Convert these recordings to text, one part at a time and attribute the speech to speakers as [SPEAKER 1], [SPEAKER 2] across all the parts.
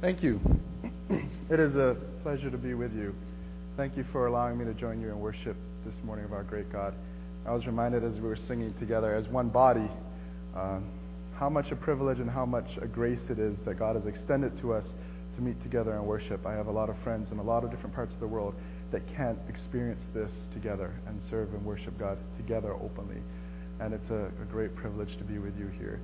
[SPEAKER 1] Thank you. It is a pleasure to be with you. Thank you for allowing me to join you in worship this morning of our great God. I was reminded as we were singing together as one body uh, how much a privilege and how much a grace it is that God has extended to us to meet together and worship. I have a lot of friends in a lot of different parts of the world that can't experience this together and serve and worship God together openly. And it's a, a great privilege to be with you here.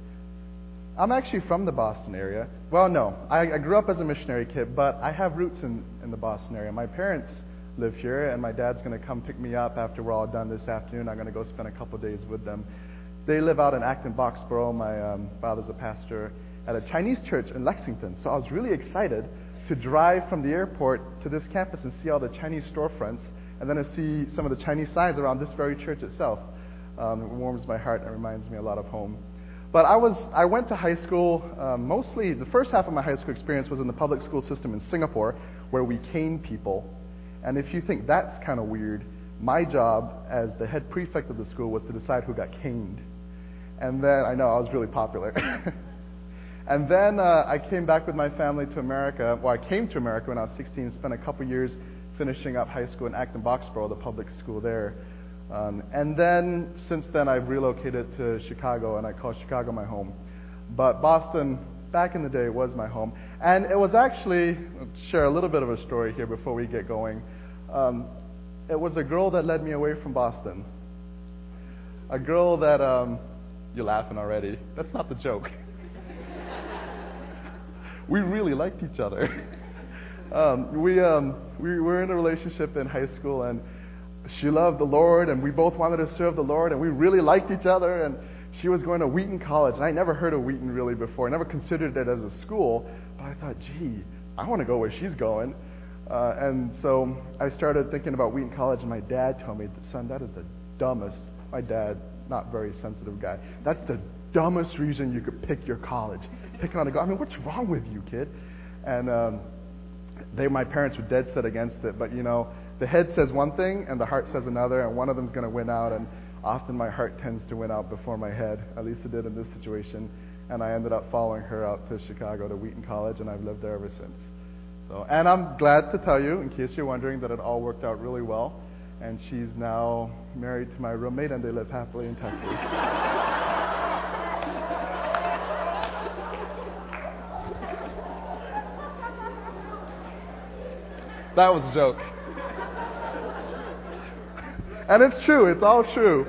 [SPEAKER 1] I'm actually from the Boston area. Well, no, I, I grew up as a missionary kid, but I have roots in, in the Boston area. My parents live here, and my dad's going to come pick me up after we're all done this afternoon. I'm going to go spend a couple days with them. They live out in Acton, Boxborough. My um, father's a pastor at a Chinese church in Lexington. So I was really excited to drive from the airport to this campus and see all the Chinese storefronts, and then to see some of the Chinese signs around this very church itself. Um, it warms my heart and reminds me a lot of home. But I was I went to high school um, mostly the first half of my high school experience was in the public school system in Singapore where we cane people. And if you think that's kind of weird, my job as the head prefect of the school was to decide who got caned. And then I know I was really popular. and then uh, I came back with my family to America. Well, I came to America when I was 16, spent a couple years finishing up high school in Acton Boxborough, the public school there. Um, and then, since then, I've relocated to Chicago, and I call Chicago my home. But Boston, back in the day, was my home. And it was actually, I'll share a little bit of a story here before we get going. Um, it was a girl that led me away from Boston. A girl that, um, you're laughing already. That's not the joke. we really liked each other. Um, we, um, we were in a relationship in high school, and she loved the Lord, and we both wanted to serve the Lord, and we really liked each other. And she was going to Wheaton College, and I never heard of Wheaton really before. I never considered it as a school, but I thought, gee, I want to go where she's going. Uh, and so I started thinking about Wheaton College, and my dad told me, son, that is the dumbest. My dad, not very sensitive guy. That's the dumbest reason you could pick your college. Picking on a go. I mean, what's wrong with you, kid? And um, they, my parents were dead set against it, but you know the head says one thing and the heart says another, and one of them's going to win out. And often my heart tends to win out before my head. At least it did in this situation. And I ended up following her out to Chicago to Wheaton College, and I've lived there ever since. So, and I'm glad to tell you, in case you're wondering, that it all worked out really well. And she's now married to my roommate, and they live happily in Texas. that was a joke. And it's true. It's all true.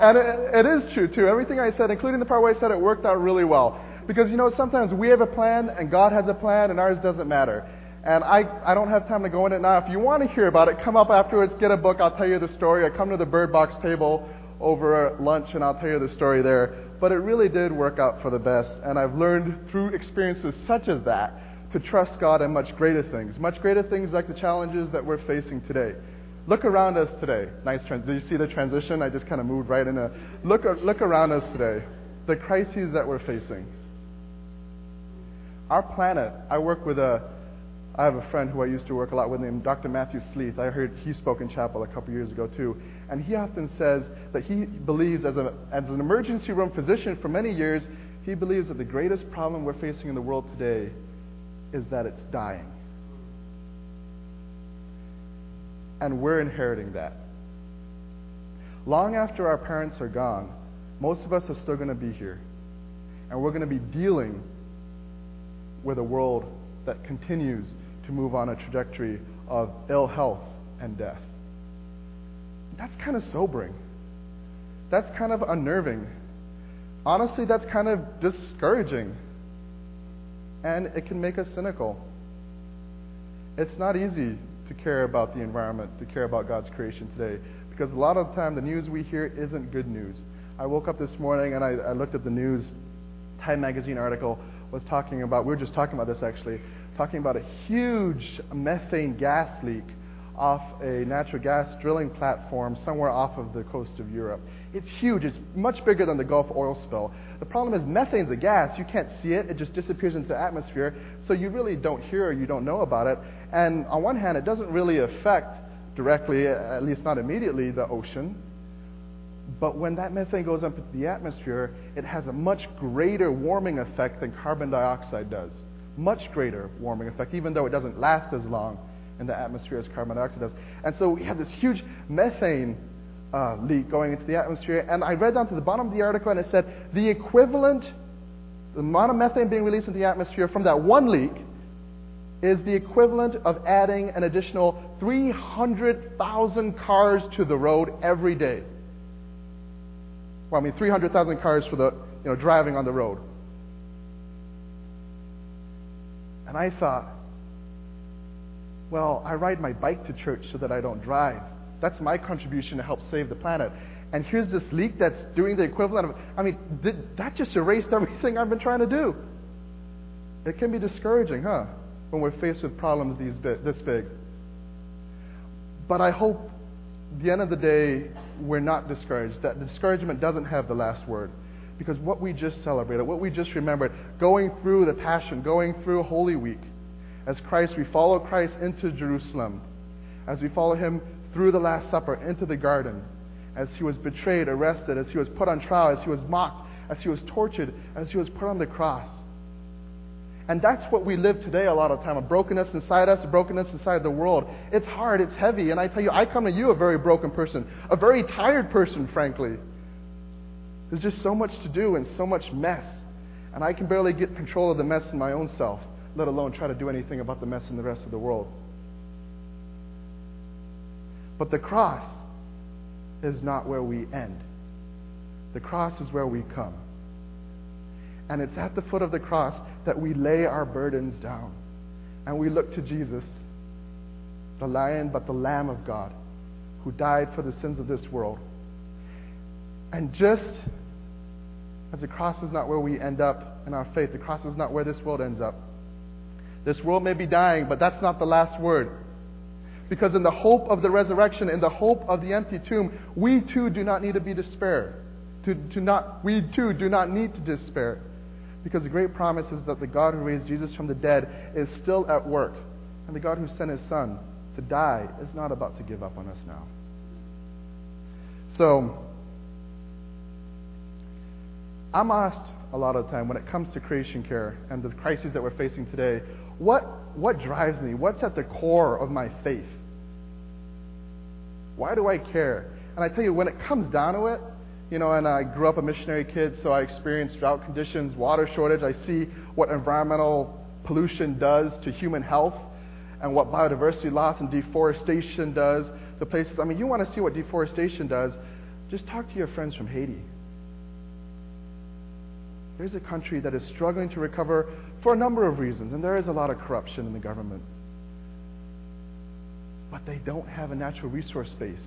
[SPEAKER 1] And it, it is true, too. Everything I said, including the part where I said it worked out really well. Because, you know, sometimes we have a plan and God has a plan and ours doesn't matter. And I, I don't have time to go into it now. If you want to hear about it, come up afterwards, get a book, I'll tell you the story. Or come to the Bird Box table over lunch and I'll tell you the story there. But it really did work out for the best. And I've learned through experiences such as that to trust God in much greater things. Much greater things like the challenges that we're facing today. Look around us today. Nice trans. Did you see the transition? I just kind of moved right in a look. Look around us today. The crises that we're facing. Our planet. I work with a. I have a friend who I used to work a lot with named Dr. Matthew Sleeth. I heard he spoke in chapel a couple years ago too, and he often says that he believes, as, a, as an emergency room physician for many years, he believes that the greatest problem we're facing in the world today is that it's dying and we're inheriting that. Long after our parents are gone, most of us are still going to be here. And we're going to be dealing with a world that continues to move on a trajectory of ill health and death. That's kind of sobering. That's kind of unnerving. Honestly, that's kind of discouraging. And it can make us cynical. It's not easy to care about the environment, to care about God's creation today. Because a lot of the time, the news we hear isn't good news. I woke up this morning and I, I looked at the news. Time magazine article was talking about, we were just talking about this actually, talking about a huge methane gas leak off a natural gas drilling platform somewhere off of the coast of Europe. It's huge. It's much bigger than the Gulf oil spill. The problem is methane's a gas. You can't see it. It just disappears into the atmosphere. So you really don't hear or you don't know about it. And on one hand, it doesn't really affect directly, at least not immediately, the ocean. But when that methane goes up into the atmosphere, it has a much greater warming effect than carbon dioxide does. much greater warming effect, even though it doesn't last as long in the atmosphere as carbon dioxide does. And so we have this huge methane uh, leak going into the atmosphere. And I read down to the bottom of the article, and it said the equivalent, the amount of methane being released into the atmosphere from that one leak is the equivalent of adding an additional 300,000 cars to the road every day. Well, I mean, 300,000 cars for the, you know, driving on the road. And I thought, well, I ride my bike to church so that I don't drive. That's my contribution to help save the planet. And here's this leak that's doing the equivalent of, I mean, that just erased everything I've been trying to do. It can be discouraging, huh? When we're faced with problems these big, this big. But I hope, the end of the day, we're not discouraged. That discouragement doesn't have the last word. Because what we just celebrated, what we just remembered, going through the Passion, going through Holy Week, as Christ, we follow Christ into Jerusalem, as we follow him through the Last Supper into the garden, as he was betrayed, arrested, as he was put on trial, as he was mocked, as he was tortured, as he was put on the cross. And that's what we live today a lot of time a brokenness inside us, a brokenness inside the world. It's hard, it's heavy. And I tell you, I come to you a very broken person, a very tired person, frankly. There's just so much to do and so much mess. And I can barely get control of the mess in my own self, let alone try to do anything about the mess in the rest of the world. But the cross is not where we end. The cross is where we come. And it's at the foot of the cross that we lay our burdens down. And we look to Jesus, the lion, but the Lamb of God, who died for the sins of this world. And just as the cross is not where we end up in our faith, the cross is not where this world ends up. This world may be dying, but that's not the last word. Because in the hope of the resurrection, in the hope of the empty tomb, we too do not need to be despair. To, to not, we too do not need to despair. Because the great promise is that the God who raised Jesus from the dead is still at work. And the God who sent his Son to die is not about to give up on us now. So, I'm asked a lot of the time when it comes to creation care and the crises that we're facing today, what, what drives me? What's at the core of my faith? Why do I care? And I tell you, when it comes down to it, you know, and I grew up a missionary kid, so I experienced drought conditions, water shortage. I see what environmental pollution does to human health and what biodiversity loss and deforestation does to places. I mean, you want to see what deforestation does, just talk to your friends from Haiti. There's a country that is struggling to recover for a number of reasons, and there is a lot of corruption in the government but they don't have a natural resource base.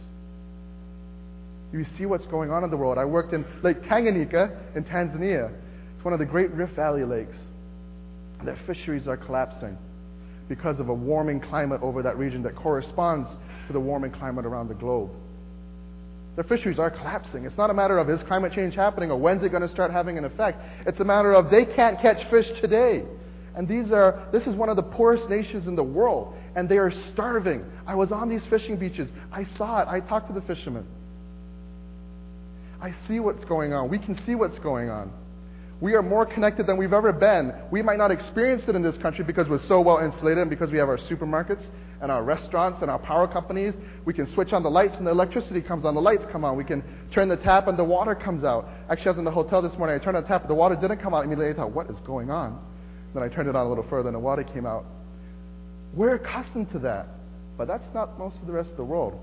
[SPEAKER 1] You see what's going on in the world. I worked in Lake Tanganyika in Tanzania. It's one of the great Rift Valley lakes. Their fisheries are collapsing because of a warming climate over that region that corresponds to the warming climate around the globe. Their fisheries are collapsing. It's not a matter of is climate change happening or when's it going to start having an effect. It's a matter of they can't catch fish today. And these are this is one of the poorest nations in the world and they are starving. I was on these fishing beaches. I saw it. I talked to the fishermen. I see what's going on. We can see what's going on. We are more connected than we've ever been. We might not experience it in this country because we're so well insulated and because we have our supermarkets and our restaurants and our power companies. We can switch on the lights when the electricity comes on, the lights come on. We can turn the tap and the water comes out. Actually, I was in the hotel this morning. I turned on the tap, the water didn't come out immediately. I thought, what is going on? Then I turned it on a little further and the water came out. We're accustomed to that, but that's not most of the rest of the world.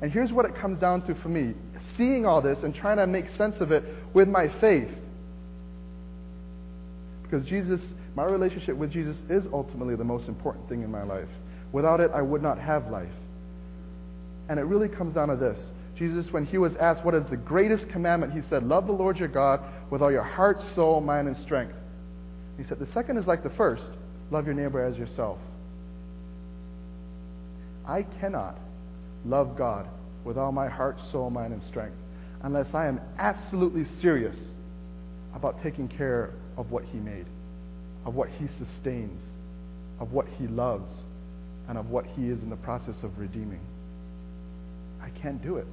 [SPEAKER 1] And here's what it comes down to for me seeing all this and trying to make sense of it with my faith. Because Jesus, my relationship with Jesus is ultimately the most important thing in my life. Without it, I would not have life. And it really comes down to this. Jesus, when he was asked what is the greatest commandment, he said, Love the Lord your God with all your heart, soul, mind, and strength. He said, The second is like the first Love your neighbor as yourself. I cannot love God with all my heart, soul, mind, and strength unless I am absolutely serious about taking care of what He made, of what He sustains, of what He loves, and of what He is in the process of redeeming. I can't do it.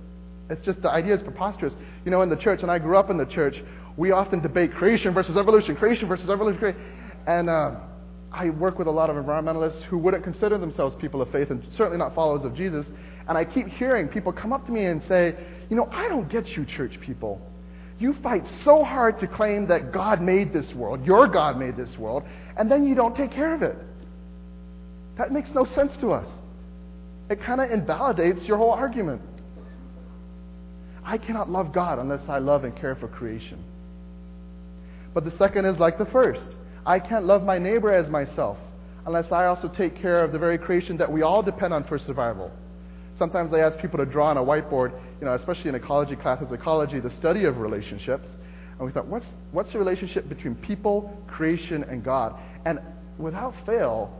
[SPEAKER 1] It's just the idea is preposterous. You know, in the church, and I grew up in the church, we often debate creation versus evolution, creation versus evolution. And uh, I work with a lot of environmentalists who wouldn't consider themselves people of faith and certainly not followers of Jesus. And I keep hearing people come up to me and say, You know, I don't get you, church people. You fight so hard to claim that God made this world, your God made this world, and then you don't take care of it. That makes no sense to us. It kind of invalidates your whole argument. I cannot love God unless I love and care for creation. But the second is like the first. I can't love my neighbor as myself unless I also take care of the very creation that we all depend on for survival. Sometimes I ask people to draw on a whiteboard, you know, especially in ecology classes, ecology, the study of relationships. And we thought, what's, what's the relationship between people, creation, and God? And without fail,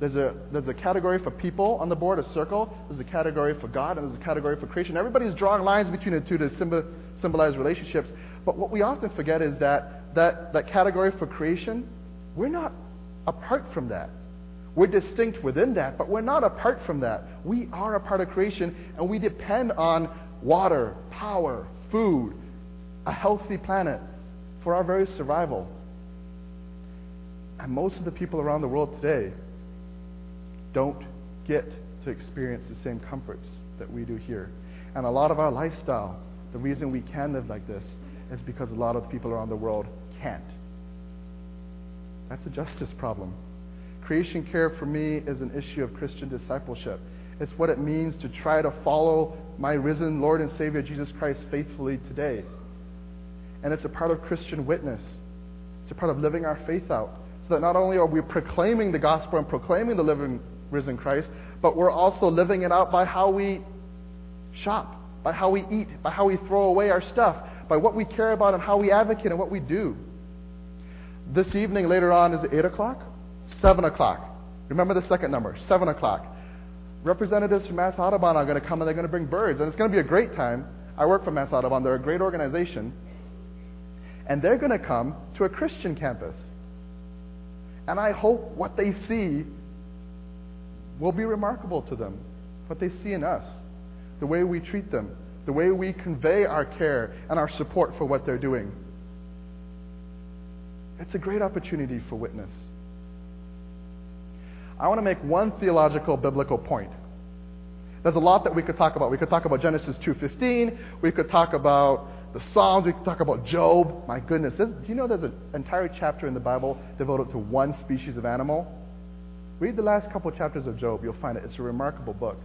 [SPEAKER 1] there's a, there's a category for people on the board, a circle. There's a category for God, and there's a category for creation. Everybody's drawing lines between the two to symbol, symbolize relationships. But what we often forget is that, that that category for creation, we're not apart from that. We're distinct within that, but we're not apart from that. We are a part of creation, and we depend on water, power, food, a healthy planet for our very survival. And most of the people around the world today don't get to experience the same comforts that we do here. And a lot of our lifestyle, the reason we can live like this is because a lot of people around the world can't. That's a justice problem. Creation care for me is an issue of Christian discipleship. It's what it means to try to follow my risen Lord and Savior Jesus Christ faithfully today. And it's a part of Christian witness. It's a part of living our faith out. So that not only are we proclaiming the gospel and proclaiming the living risen Christ, but we're also living it out by how we shop, by how we eat, by how we throw away our stuff, by what we care about and how we advocate and what we do. This evening, later on, is it 8 o'clock? 7 o'clock. Remember the second number, 7 o'clock. Representatives from Mass Audubon are going to come and they're going to bring birds, and it's going to be a great time. I work for Mass Audubon, they're a great organization. And they're going to come to a Christian campus. And I hope what they see will be remarkable to them, what they see in us, the way we treat them, the way we convey our care and our support for what they're doing. It's a great opportunity for witness. I want to make one theological biblical point. There's a lot that we could talk about. We could talk about Genesis 2:15. We could talk about the Psalms. We could talk about Job. My goodness, do you know there's an entire chapter in the Bible devoted to one species of animal? Read the last couple of chapters of Job. You'll find it. It's a remarkable book.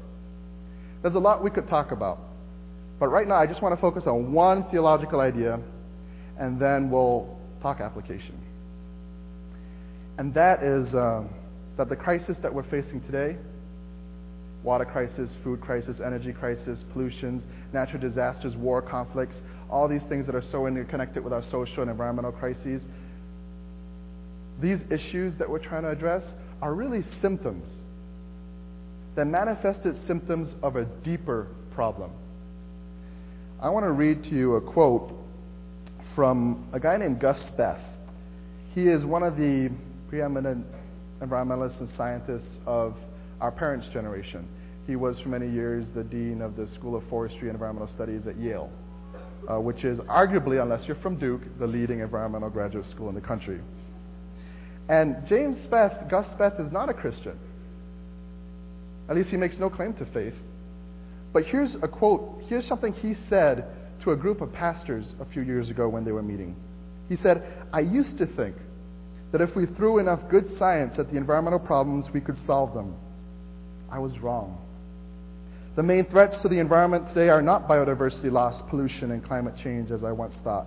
[SPEAKER 1] There's a lot we could talk about. But right now, I just want to focus on one theological idea, and then we'll talk application. And that is uh, that the crisis that we're facing today water crisis, food crisis, energy crisis, pollutions, natural disasters, war, conflicts, all these things that are so interconnected with our social and environmental crises. These issues that we're trying to address are really symptoms. They're manifested symptoms of a deeper problem. I want to read to you a quote from a guy named Gus Speth. He is one of the preeminent environmentalists and scientists of our parents' generation. He was for many years the dean of the School of Forestry and Environmental Studies at Yale, uh, which is arguably, unless you're from Duke, the leading environmental graduate school in the country. And James Speth, Gus Speth, is not a Christian. At least he makes no claim to faith. But here's a quote. Here's something he said to a group of pastors a few years ago when they were meeting. He said, I used to think that if we threw enough good science at the environmental problems, we could solve them. I was wrong. The main threats to the environment today are not biodiversity loss, pollution, and climate change, as I once thought.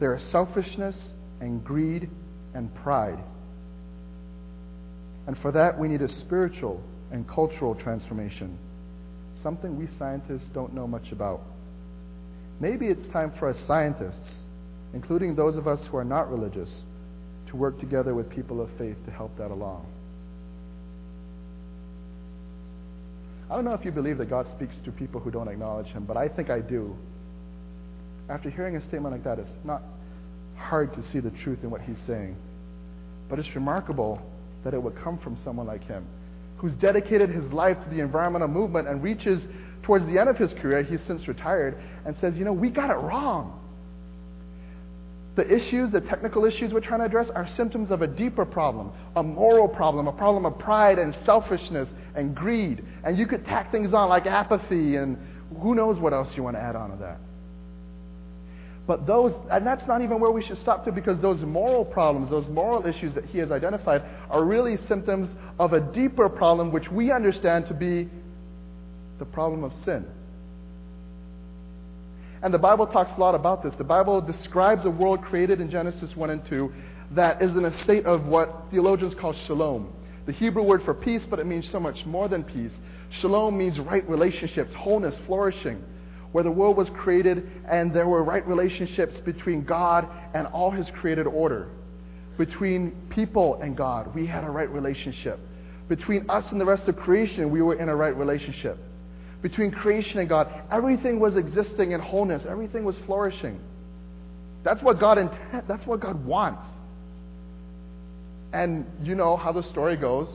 [SPEAKER 1] They are selfishness and greed and pride. And for that, we need a spiritual and cultural transformation, something we scientists don't know much about. Maybe it's time for us scientists, including those of us who are not religious, work together with people of faith to help that along. I don't know if you believe that God speaks to people who don't acknowledge Him, but I think I do. After hearing a statement like that, it's not hard to see the truth in what He's saying. But it's remarkable that it would come from someone like him, who's dedicated his life to the environmental movement and reaches towards the end of his career, he's since retired, and says, You know, we got it wrong. The issues, the technical issues we're trying to address, are symptoms of a deeper problem, a moral problem, a problem of pride and selfishness and greed. And you could tack things on like apathy and who knows what else you want to add on to that. But those, and that's not even where we should stop to because those moral problems, those moral issues that he has identified, are really symptoms of a deeper problem which we understand to be the problem of sin. And the Bible talks a lot about this. The Bible describes a world created in Genesis 1 and 2 that is in a state of what theologians call shalom. The Hebrew word for peace, but it means so much more than peace. Shalom means right relationships, wholeness, flourishing, where the world was created and there were right relationships between God and all his created order. Between people and God, we had a right relationship. Between us and the rest of creation, we were in a right relationship between creation and God. Everything was existing in wholeness. Everything was flourishing. That's what God int- that's what God wants. And you know how the story goes.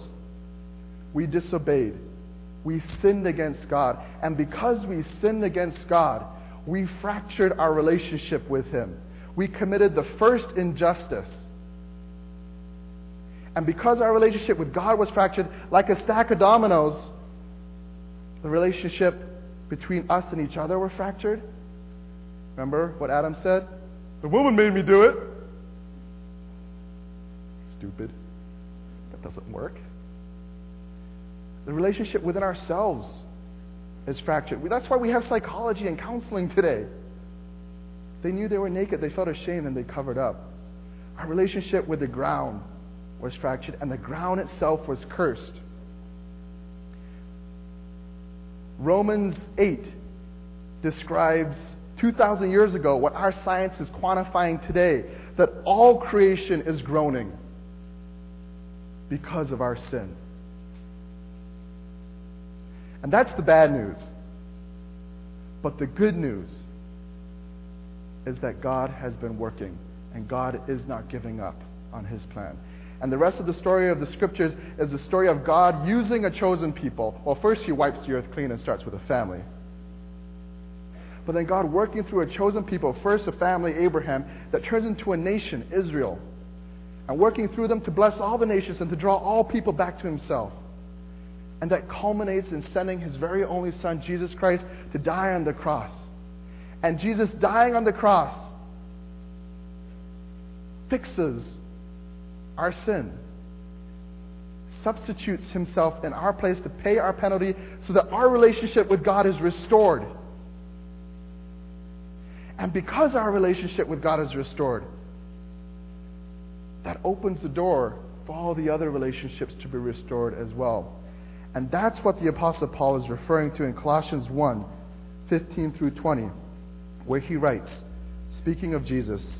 [SPEAKER 1] We disobeyed. We sinned against God. And because we sinned against God, we fractured our relationship with Him. We committed the first injustice. And because our relationship with God was fractured, like a stack of dominoes, the relationship between us and each other were fractured. Remember what Adam said? The woman made me do it. Stupid. That doesn't work. The relationship within ourselves is fractured. That's why we have psychology and counseling today. They knew they were naked, they felt ashamed, and they covered up. Our relationship with the ground was fractured, and the ground itself was cursed. Romans 8 describes 2,000 years ago what our science is quantifying today that all creation is groaning because of our sin. And that's the bad news. But the good news is that God has been working and God is not giving up on his plan. And the rest of the story of the scriptures is the story of God using a chosen people. Well, first he wipes the earth clean and starts with a family. But then God working through a chosen people, first a family, Abraham, that turns into a nation, Israel. And working through them to bless all the nations and to draw all people back to himself. And that culminates in sending his very only son, Jesus Christ, to die on the cross. And Jesus dying on the cross fixes our sin, substitutes himself in our place to pay our penalty so that our relationship with God is restored. And because our relationship with God is restored, that opens the door for all the other relationships to be restored as well. And that's what the Apostle Paul is referring to in Colossians 1 15 through 20, where he writes, speaking of Jesus,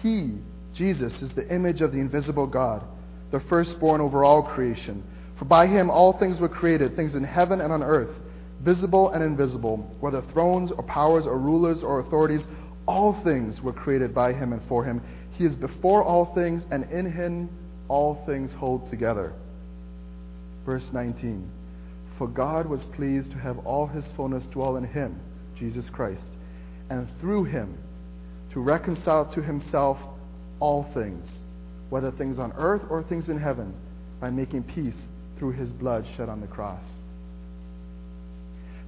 [SPEAKER 1] He Jesus is the image of the invisible God, the firstborn over all creation. For by him all things were created, things in heaven and on earth, visible and invisible, whether thrones or powers or rulers or authorities, all things were created by him and for him. He is before all things, and in him all things hold together. Verse 19 For God was pleased to have all his fullness dwell in him, Jesus Christ, and through him to reconcile to himself all things, whether things on earth or things in heaven, by making peace through his blood shed on the cross.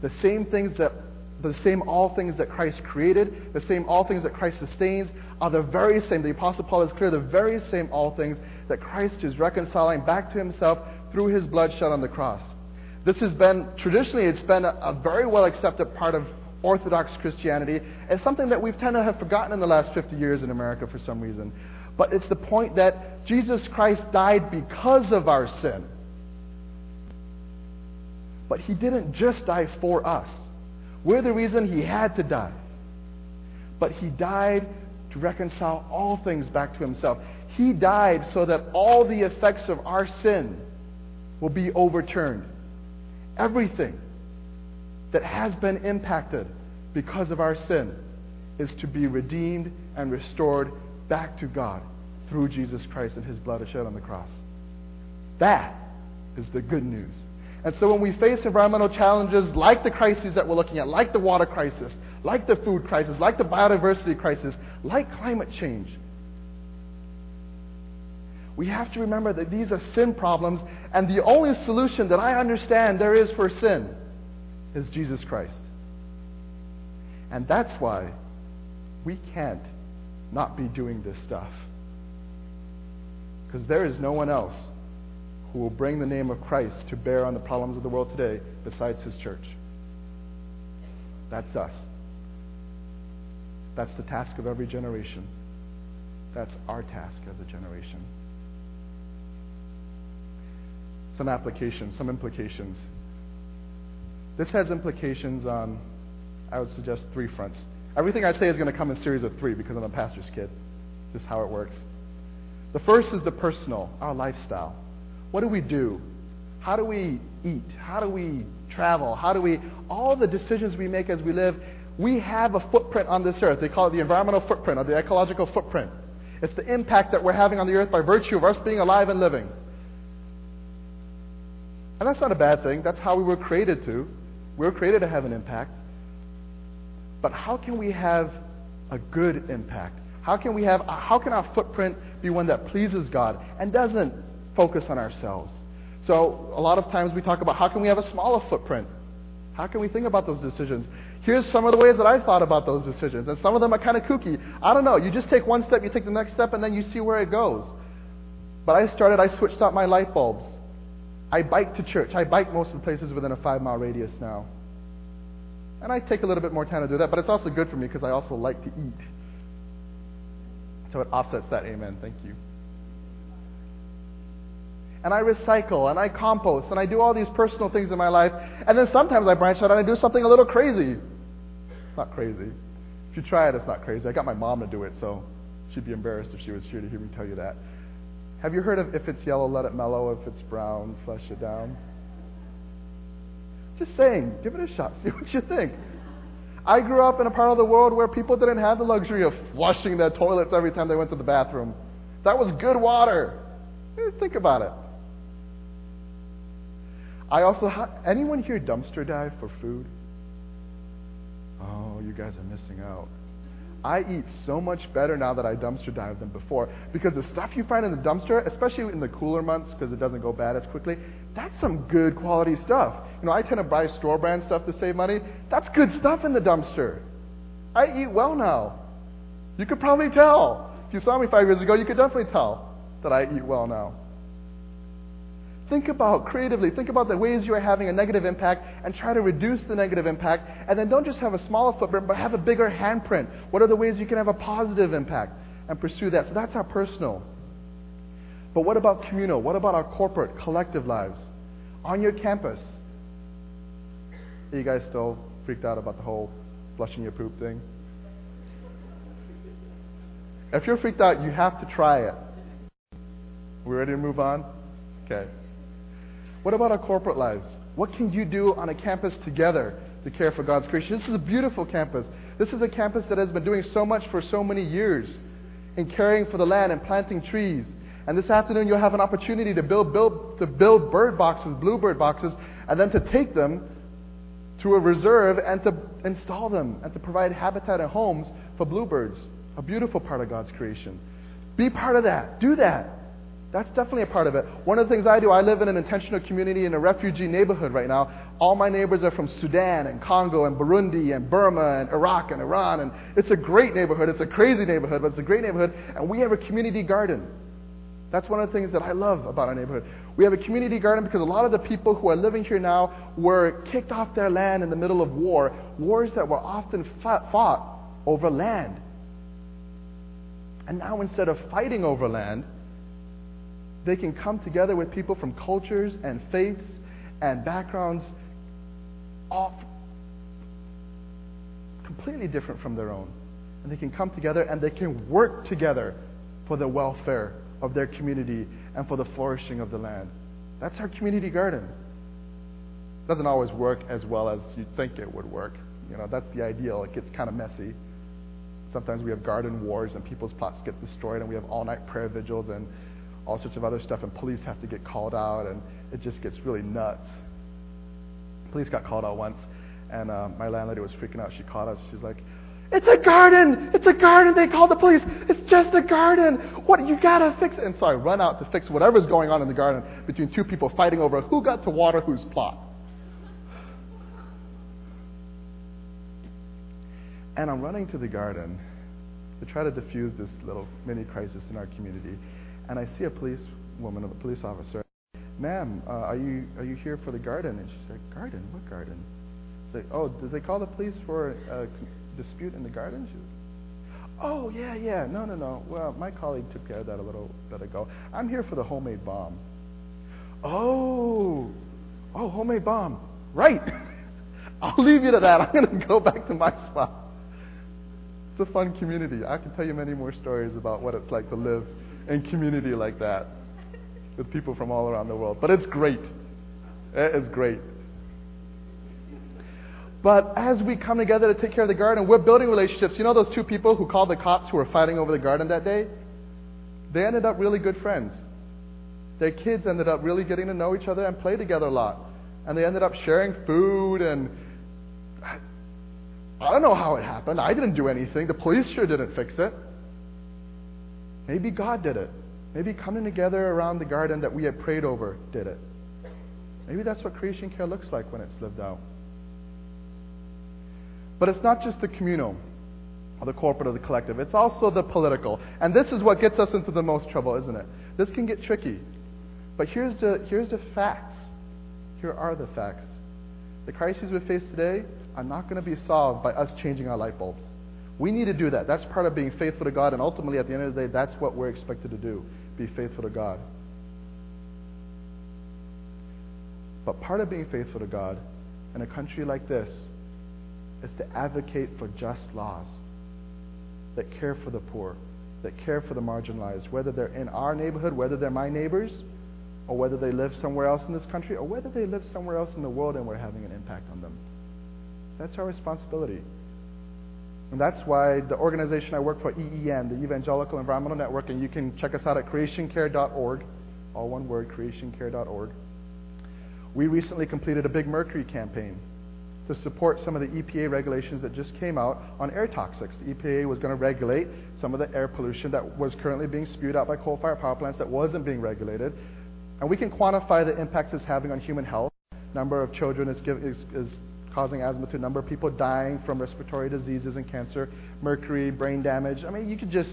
[SPEAKER 1] The same things that the same all things that Christ created, the same all things that Christ sustains, are the very same. The Apostle Paul is clear, the very same all things that Christ is reconciling back to himself through his blood shed on the cross. This has been, traditionally, it's been a, a very well accepted part of Orthodox Christianity is something that we've tended to have forgotten in the last 50 years in America for some reason. But it's the point that Jesus Christ died because of our sin. But he didn't just die for us. We're the reason he had to die. But he died to reconcile all things back to himself. He died so that all the effects of our sin will be overturned. Everything that has been impacted because of our sin is to be redeemed and restored back to God through Jesus Christ and his blood shed on the cross. That is the good news. And so when we face environmental challenges like the crises that we're looking at, like the water crisis, like the food crisis, like the biodiversity crisis, like climate change. We have to remember that these are sin problems, and the only solution that I understand there is for sin is Jesus Christ. And that's why we can't not be doing this stuff. Because there is no one else who will bring the name of Christ to bear on the problems of the world today besides his church. That's us. That's the task of every generation. That's our task as a generation. Some applications, some implications. This has implications on, I would suggest, three fronts. Everything I say is going to come in series of three because I'm a pastor's kid. This is how it works. The first is the personal, our lifestyle. What do we do? How do we eat? How do we travel? How do we, all the decisions we make as we live, we have a footprint on this earth. They call it the environmental footprint or the ecological footprint. It's the impact that we're having on the earth by virtue of us being alive and living. And that's not a bad thing. That's how we were created to. We were created to have an impact. But how can we have a good impact? How can we have how can our footprint be one that pleases God and doesn't focus on ourselves? So a lot of times we talk about how can we have a smaller footprint? How can we think about those decisions? Here's some of the ways that I thought about those decisions, and some of them are kind of kooky. I don't know. You just take one step, you take the next step, and then you see where it goes. But I started, I switched out my light bulbs. I bike to church. I bike most of the places within a five mile radius now. And I take a little bit more time to do that, but it's also good for me because I also like to eat. So it offsets that. Amen. Thank you. And I recycle and I compost and I do all these personal things in my life. And then sometimes I branch out and I do something a little crazy. Not crazy. If you try it, it's not crazy. I got my mom to do it, so she'd be embarrassed if she was here to hear me tell you that. Have you heard of if it's yellow, let it mellow, if it's brown, flush it down? Just saying, give it a shot, see what you think. I grew up in a part of the world where people didn't have the luxury of flushing their toilets every time they went to the bathroom. That was good water. Eh, think about it. I also, anyone here dumpster dive for food? Oh, you guys are missing out. I eat so much better now that I dumpster dive than before because the stuff you find in the dumpster, especially in the cooler months because it doesn't go bad as quickly, that's some good quality stuff. You know, I tend to buy store brand stuff to save money. That's good stuff in the dumpster. I eat well now. You could probably tell. If you saw me five years ago, you could definitely tell that I eat well now. Think about creatively, think about the ways you are having a negative impact and try to reduce the negative impact. And then don't just have a smaller footprint, but have a bigger handprint. What are the ways you can have a positive impact and pursue that? So that's our personal. But what about communal? What about our corporate, collective lives? On your campus, are you guys still freaked out about the whole flushing your poop thing? If you're freaked out, you have to try it. We ready to move on? Okay. What about our corporate lives? What can you do on a campus together to care for God's creation? This is a beautiful campus. This is a campus that has been doing so much for so many years in caring for the land and planting trees. And this afternoon you'll have an opportunity to build, build, to build bird boxes, bluebird boxes, and then to take them to a reserve and to install them and to provide habitat and homes for bluebirds. A beautiful part of God's creation. Be part of that. Do that. That's definitely a part of it. One of the things I do, I live in an intentional community in a refugee neighborhood right now. All my neighbors are from Sudan and Congo and Burundi and Burma and Iraq and Iran. And it's a great neighborhood. It's a crazy neighborhood, but it's a great neighborhood. And we have a community garden. That's one of the things that I love about our neighborhood. We have a community garden because a lot of the people who are living here now were kicked off their land in the middle of war, wars that were often fought over land. And now instead of fighting over land, they can come together with people from cultures and faiths and backgrounds all completely different from their own. And they can come together and they can work together for the welfare of their community and for the flourishing of the land. That's our community garden. It doesn't always work as well as you'd think it would work. You know, that's the ideal. It gets kind of messy. Sometimes we have garden wars and people's plots get destroyed and we have all-night prayer vigils and all sorts of other stuff, and police have to get called out, and it just gets really nuts. Police got called out once, And uh, my landlady was freaking out. She called us. She's like, it's a garden. It's a garden. They called the police. It's just a garden. What? You gotta fix it. And so I run out to fix whatever's going on in the garden between two people fighting over who got to water whose plot. And I'm running to the garden to try to diffuse this little mini crisis in our community. And I see a police woman, a police officer. Ma'am, uh, are you are you here for the garden? And she said, Garden? What garden? Say, oh, did they call the police for a dispute in the garden? She said, oh, yeah, yeah. No, no, no. Well, my colleague took care of that a little bit ago. I'm here for the homemade bomb. Oh, oh, homemade bomb. Right. I'll leave you to that. I'm going to go back to my spot. It's a fun community. I can tell you many more stories about what it's like to live in community like that with people from all around the world. But it's great. It is great. But as we come together to take care of the garden, we're building relationships. You know those two people who called the cops who were fighting over the garden that day? They ended up really good friends. Their kids ended up really getting to know each other and play together a lot. And they ended up sharing food and I don't know how it happened. I didn't do anything. The police sure didn't fix it. Maybe God did it. Maybe coming together around the garden that we had prayed over did it. Maybe that's what creation care looks like when it's lived out. But it's not just the communal, or the corporate, or the collective. It's also the political. And this is what gets us into the most trouble, isn't it? This can get tricky. But here's the, here's the facts. Here are the facts. The crises we face today are not going to be solved by us changing our light bulbs. We need to do that. That's part of being faithful to God, and ultimately, at the end of the day, that's what we're expected to do be faithful to God. But part of being faithful to God in a country like this is to advocate for just laws that care for the poor, that care for the marginalized, whether they're in our neighborhood, whether they're my neighbors, or whether they live somewhere else in this country, or whether they live somewhere else in the world and we're having an impact on them. That's our responsibility. And that's why the organization I work for, EEN, the Evangelical Environmental Network, and you can check us out at creationcare.org, all one word, creationcare.org. We recently completed a big mercury campaign to support some of the EPA regulations that just came out on air toxics. The EPA was going to regulate some of the air pollution that was currently being spewed out by coal fired power plants that wasn't being regulated. And we can quantify the impacts it's having on human health. Number of children is, is, is causing asthma to a number of people dying from respiratory diseases and cancer, mercury, brain damage. I mean, you could just.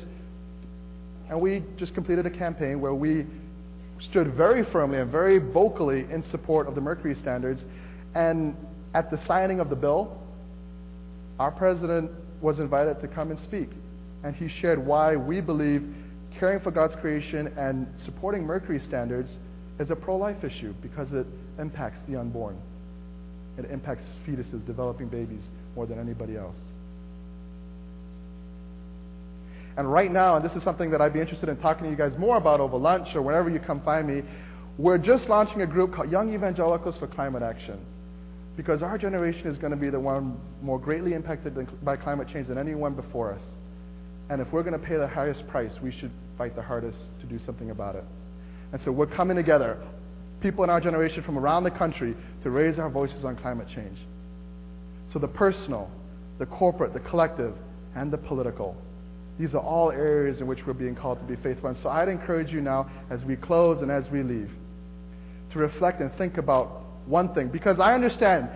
[SPEAKER 1] And we just completed a campaign where we stood very firmly and very vocally in support of the mercury standards. And at the signing of the bill, our president was invited to come and speak. And he shared why we believe caring for God's creation and supporting mercury standards is a pro life issue because it impacts the unborn. It impacts fetuses, developing babies, more than anybody else. And right now, and this is something that I'd be interested in talking to you guys more about over lunch or whenever you come find me, we're just launching a group called Young Evangelicals for Climate Action. Because our generation is going to be the one more greatly impacted by climate change than anyone before us. And if we're going to pay the highest price, we should fight the hardest to do something about it. And so we're coming together, people in our generation from around the country, to raise our voices on climate change. So the personal, the corporate, the collective, and the political. These are all areas in which we're being called to be faithful. And so I'd encourage you now, as we close and as we leave, to reflect and think about one thing. Because I understand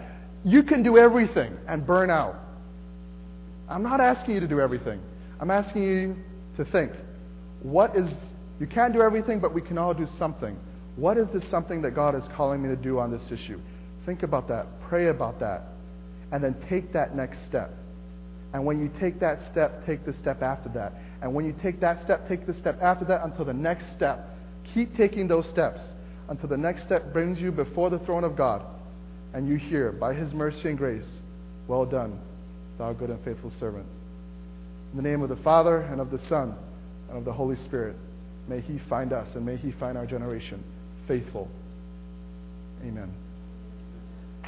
[SPEAKER 1] you can do everything and burn out. I'm not asking you to do everything. I'm asking you to think. What is, you can't do everything, but we can all do something. What is this something that God is calling me to do on this issue? Think about that. Pray about that. And then take that next step. And when you take that step, take the step after that. And when you take that step, take the step after that until the next step. Keep taking those steps until the next step brings you before the throne of God. And you hear, by his mercy and grace, well done, thou good and faithful servant. In the name of the Father, and of the Son, and of the Holy Spirit, may he find us, and may he find our generation faithful. Amen.